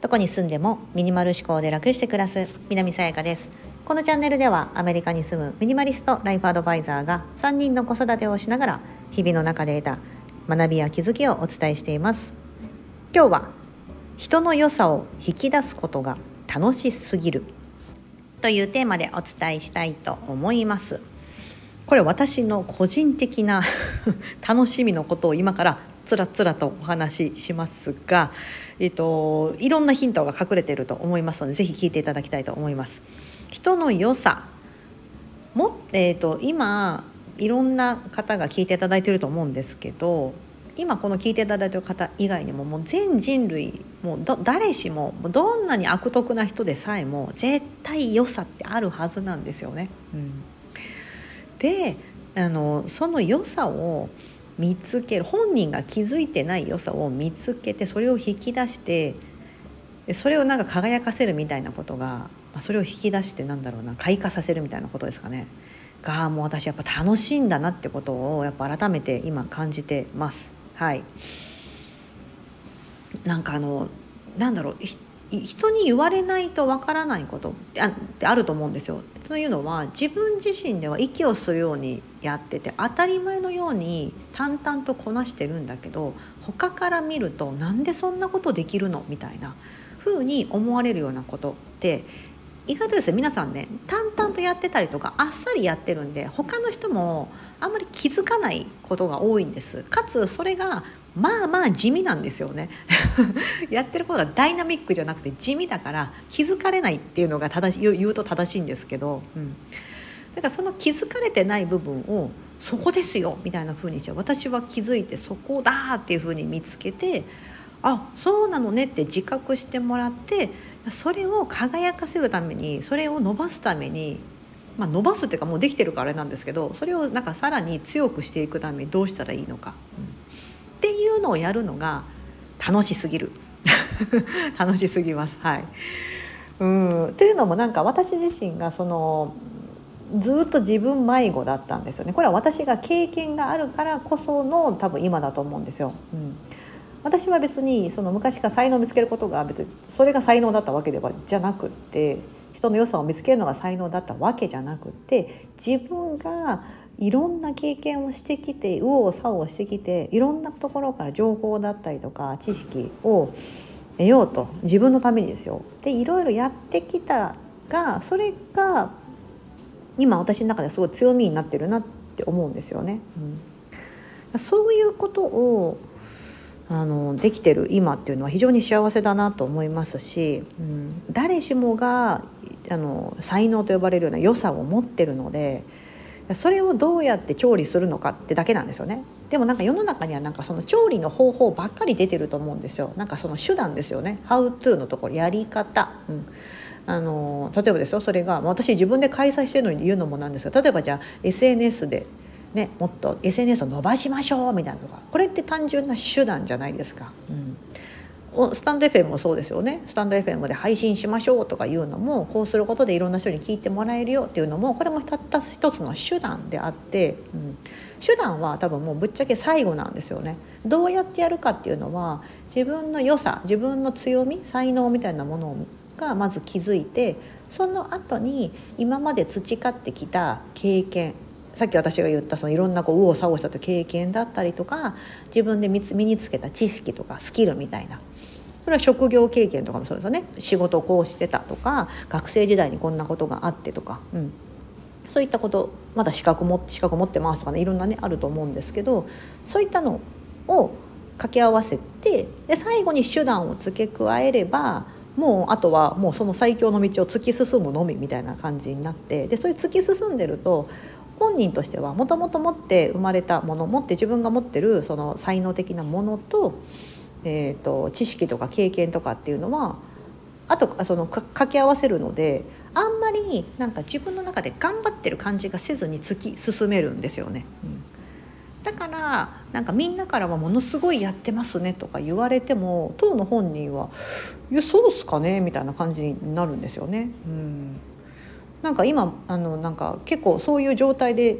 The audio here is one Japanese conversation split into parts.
どこに住んでもミニマル思考で楽して暮らす南さやかです。このチャンネルではアメリカに住むミニマリストライフアドバイザーが3人の子育てをしながら日々の中で得た学びや気づきをお伝えしています。今日は人の良さを引き出すことが楽しすぎるというテーマでお伝えしたいと思います。これ私の個人的な 楽しみのことを今からつらつらとお話ししますが、えっと、いろんなヒントが隠れていると思いますのでぜひ聞いていただきたいと思います。人の良さも、えっと、今いろんな方が聞いていただいていると思うんですけど今この聞いていただいている方以外にももう全人類もう誰しもどんなに悪徳な人でさえも絶対良さってあるはずなんですよね。うん、であのその良さを見つける本人が気づいてない良さを見つけてそれを引き出してそれをなんか輝かせるみたいなことがそれを引き出してなんだろうな開花させるみたいなことですかねがもう私やっぱ楽しいんだなってことをやっぱ改めて今感じてます。はいなんかあのなんだろう人に言われないとわからないことってあると思うんですよ。というのは自分自身では息をするようにやってて当たり前のように淡々とこなしてるんだけど他から見るとなんでそんなことできるの？みたいな風に思われるようなことって意外とですね皆さんね淡々とやってたりとかあっさりやってるんで他の人もあんまり気づかないことが多いんです。かつそれがまあまあ地味なんですよね。やってることがダイナミックじゃなくて地味だから気づかれないっていうのが正し言うと正しいんですけど、うん、だからその気づかれてない部分をそこですよみたいな風にして私は気づいてそこだっていう風に見つけてあそうなのねって自覚してもらってそれを輝かせるためにそれを伸ばすためにまあ、伸ばすっていうかもうできてるからあれなんですけどそれをなんかさらに強くしていくためにどうしたらいいのか、うん。っていうのをやるのが楽しすぎる。楽しすぎます。はい。うん。っていうのもなんか私自身がそのずっと自分迷子だったんですよね。これは私が経験があるからこその多分今だと思うんですよ。うん。私は別にその昔から才能を見つけることが別にそれが才能だったわけではじゃなくって人の良さを見つけるのが才能だったわけじゃなくって自分がいろんな経験をしてきて右往左往してきていろんなところから情報だったりとか知識を得ようと自分のためにですよ。でいろいろやってきたがそれが今私の中ですごい強みになってるなって思うんですよね。うん、そういうことをあのできてる今っていうのは非常に幸せだなと思いますし、うん、誰しもがあの才能と呼ばれるような良さを持ってるので。それをどうやって調理するのかってだけなんですよね。でもなんか世の中にはなんかその調理の方法ばっかり出てると思うんですよ。なんかその手段ですよね「How to」のところやり方、うん、あの例えばですよ。それが私自分で開催してるのに言うのもなんですが例えばじゃあ SNS でね、もっと SNS を伸ばしましょうみたいなとかこれって単純な手段じゃないですか。うんスタンド FM もそうですよねスタンド FM で配信しましょうとかいうのもこうすることでいろんな人に聞いてもらえるよっていうのもこれもたった一つの手段であって、うん、手段は多分もうぶっちゃけ最後なんですよね。どうやってやるかっていうのは自分の良さ自分の強み才能みたいなものがまず気づいてその後に今まで培ってきた経験さっき私が言ったそのいろんなこう右往左往した経験だったりとか自分で身につけた知識とかスキルみたいな。それは職業経験とかもそうですよね。仕事をこうしてたとか学生時代にこんなことがあってとか、うん、そういったことまだ資格も資格持ってますとかねいろんなねあると思うんですけどそういったのを掛け合わせてで最後に手段を付け加えればもうあとはもうその最強の道を突き進むのみみたいな感じになってでそういう突き進んでると本人としてはもともと持って生まれたもの持って自分が持ってるその才能的なものとえーと、知識とか経験とかっていうのはあとその掛け合わせるのであんまりなんか自分の中で頑張ってる感じがせずに突き進めるんですよね。うん、だからなんかみんなからはものすごいやってますねとか言われても当の本人はいやそうっすかねみたいな感じになるんですよね。うん、なんか今あのなんか結構そういう状態で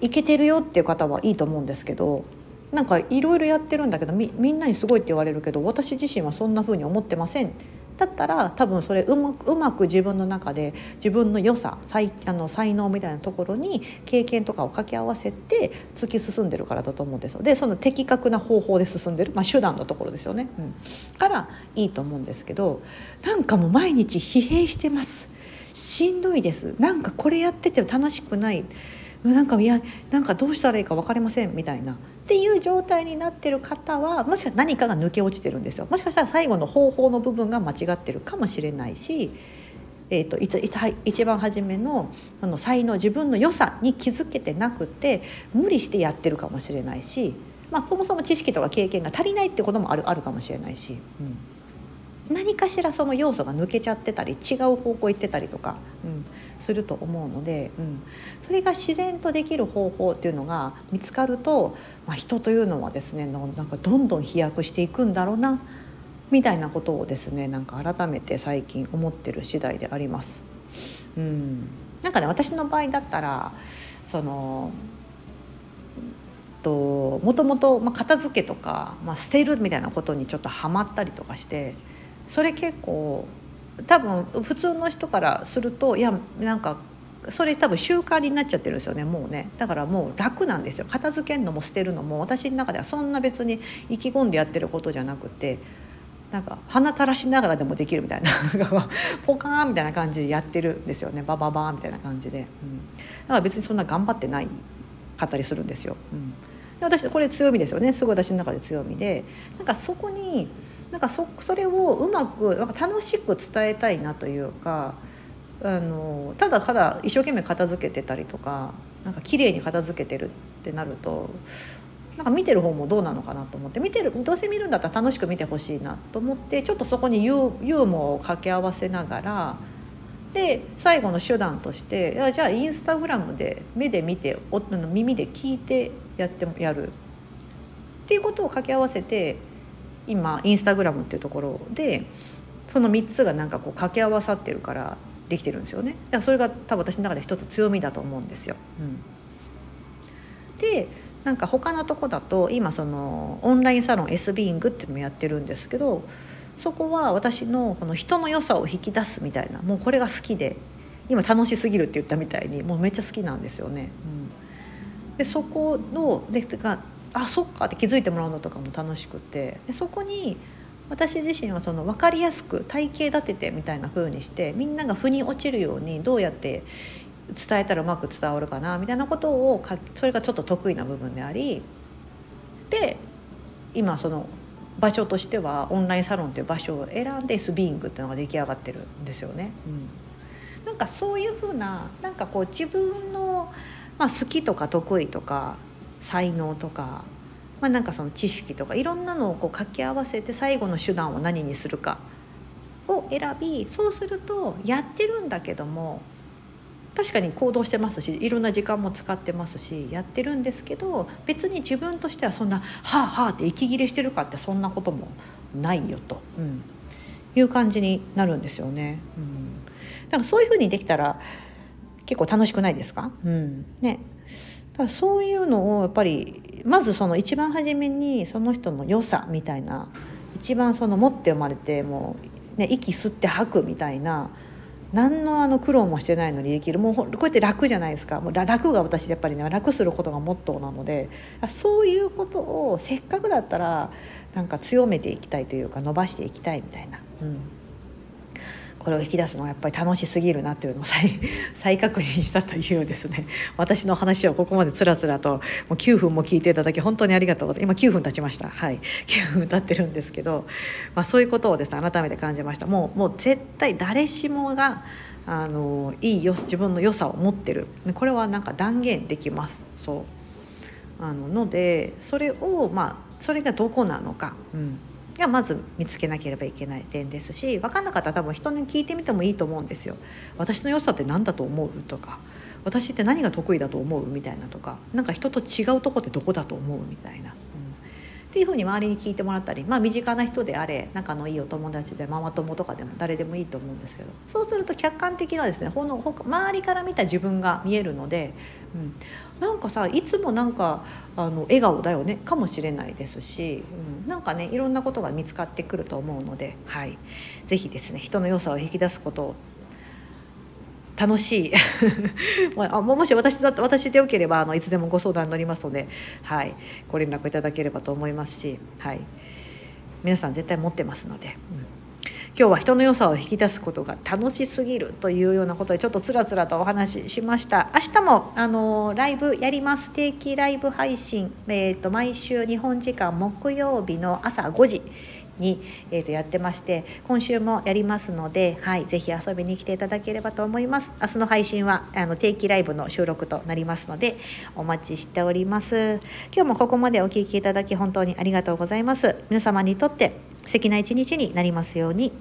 いけてるよっていう方はいいと思うんですけどなんかいろいろやってるんだけどみんなにすごいって言われるけど私自身はそんな風に思ってません。だったら多分それうまくうまく自分の中で自分の良さ才あの才能みたいなところに経験とかを掛け合わせて突き進んでるからだと思うんですよ。でその的確な方法で進んでる、まあ、手段のところですよね、うん、からいいと思うんですけどなんかもう毎日疲弊してます。しんどいです。なんかこれやってて楽しくない。なんかいやなんかどうしたらいいか分かりませんみたいな。っていう状態になってる方はもしかしたら何かが抜け落ちてるんですよ。もしかしたら最後の方法の部分が間違ってるかもしれないし、えーと、と一番初めのその才能自分の良さに気づけてなくて無理してやってるかもしれないし、まあ、そもそも知識とか経験が足りないってこともあるあるかもしれないし。うん。何かしらその要素が抜けちゃってたり違う方向行ってたりとか、うん、すると思うので、うん、それが自然とできる方法っていうのが見つかると、まあ、人というのはですねなんかどんどん飛躍していくんだろうなみたいなことをですねなんか改めて最近思ってる次第であります。うん、なんかね私の場合だったらそのともともと片付けとか、まあ、捨てるみたいなことにちょっとハマったりとかしてそれ結構多分普通の人からするといやなんかそれ多分習慣になっちゃってるんですよねもうね。だからもう楽なんですよ。片付けるのも捨てるのも私の中ではそんな別に意気込んでやってることじゃなくてなんか鼻垂らしながらでもできるみたいな。ポカーンみたいな感じでやってるんですよね。バババーみたいな感じで、うん、だから別にそんな頑張ってないかったりするんですよ。うん、で私これ強みですよね。すごい私の中で強みで。なんかそこになんかそそれをうまくなんか楽しく伝えたいなというかあのただただ一生懸命片付けてたりとかなんか綺麗に片付けてるってなるとなんか見てる方もどうなのかなと思って見てるどうせ見るんだったら楽しく見てほしいなと思ってちょっとそこにユーモアを掛け合わせながらで最後の手段としてじゃあインスタグラムで目で見てお耳で聞いてやってやる。っていうことを掛け合わせて今インスタグラムっていうところでその3つがなんかこう掛け合わさってるからできてるんですよねだからそれが多分私の中で一つ強みだと思うんですよ。うん、でなんか他のとこだと今そのオンラインサロン S ビーイングっていうのもやってるんですけどそこは私のこの人の良さを引き出すみたいなもうこれが好きで今楽しすぎるって言ったみたいにもうめっちゃ好きなんですよね。うん、でそこのでがあそっかって気づいてもらうのとかも楽しくて。でそこに私自身はその分かりやすく体系立ててみたいな風にしてみんなが腑に落ちるようにどうやって伝えたらうまく伝わるかなみたいなことをそれがちょっと得意な部分であり。で今その場所としてはオンラインサロンという場所を選んでスビーイングっていうのが出来上がってるんですよね。うん、なんかそういうふうななんかこう自分の、まあ、好きとか得意とか才能とか、まあ、なんかその知識とかいろんなのをこう掛け合わせて最後の手段を何にするかを選びそうするとやってるんだけども確かに行動してますしいろんな時間も使ってますしやってるんですけど別に自分としてはそんな「はあはあ」って息切れしてるかってそんなこともないよと、うん、いう感じになるんですよね。うん、だからそういうふうにできたら結構楽しくないですか、うん、ね。だそういうのをやっぱりまずその一番初めにその人の良さみたいな一番その持って生まれてもう、ね、息吸って吐くみたいな何のあの苦労もしてないのにできる。もうこうやって楽じゃないですか。もう楽が私やっぱりね楽することがモットーなのでそういうことをせっかくだったらなんか強めていきたいというか伸ばしていきたいみたいな。うん。これを引き出すのはやっぱり楽しすぎるなというのを再 再確認したというですね。私の話をここまでつらつらともう9分も聞いていただき本当にありがとうございます。今9分経ちました。はい。9分経ってるんですけど、まあ、そういうことをですね改めて感じました。もうもう絶対誰しもがあのいいよ自分の良さを持ってる。これはなんか断言できます。そう。あののでそれをまあそれがどこなのか、うん、がまず見つけなければいけない点ですし分かんなかったら多分人に聞いてみてもいいと思うんですよ。私の良さって何だと思うとか私って何が得意だと思うみたいなとか何か人と違うとこってどこだと思うみたいな。っていうふうに周りに聞いてもらったり、まあ、身近な人であれ仲のいいお友達でママ友とかでも誰でもいいと思うんですけどそうすると客観的なですねほの周りから見た自分が見えるので、うん、なんかさいつもなんかあの笑顔だよねかもしれないですし、うん、なんかねいろんなことが見つかってくると思うので、はい、是非ですね人の良さを引き出すことを楽しい。もし私だ私でよければあのいつでもご相談乗りますので、はい、ご連絡いただければと思いますし、はい、皆さん絶対持ってますので。うん。今日は人の良さを引き出すことが楽しすぎるというようなことでちょっとつらつらとお話ししました。明日もあのライブやります。定期ライブ配信、えーと毎週日本時間木曜日の朝5時。に、えー、とやってまして今週もやりますので、はい、ぜひ遊びに来ていただければと思います。明日の配信はあの定期ライブの収録となりますのでお待ちしております。今日もここまでお聴きいただき本当にありがとうございます。皆様にとって素敵な一日になりますように。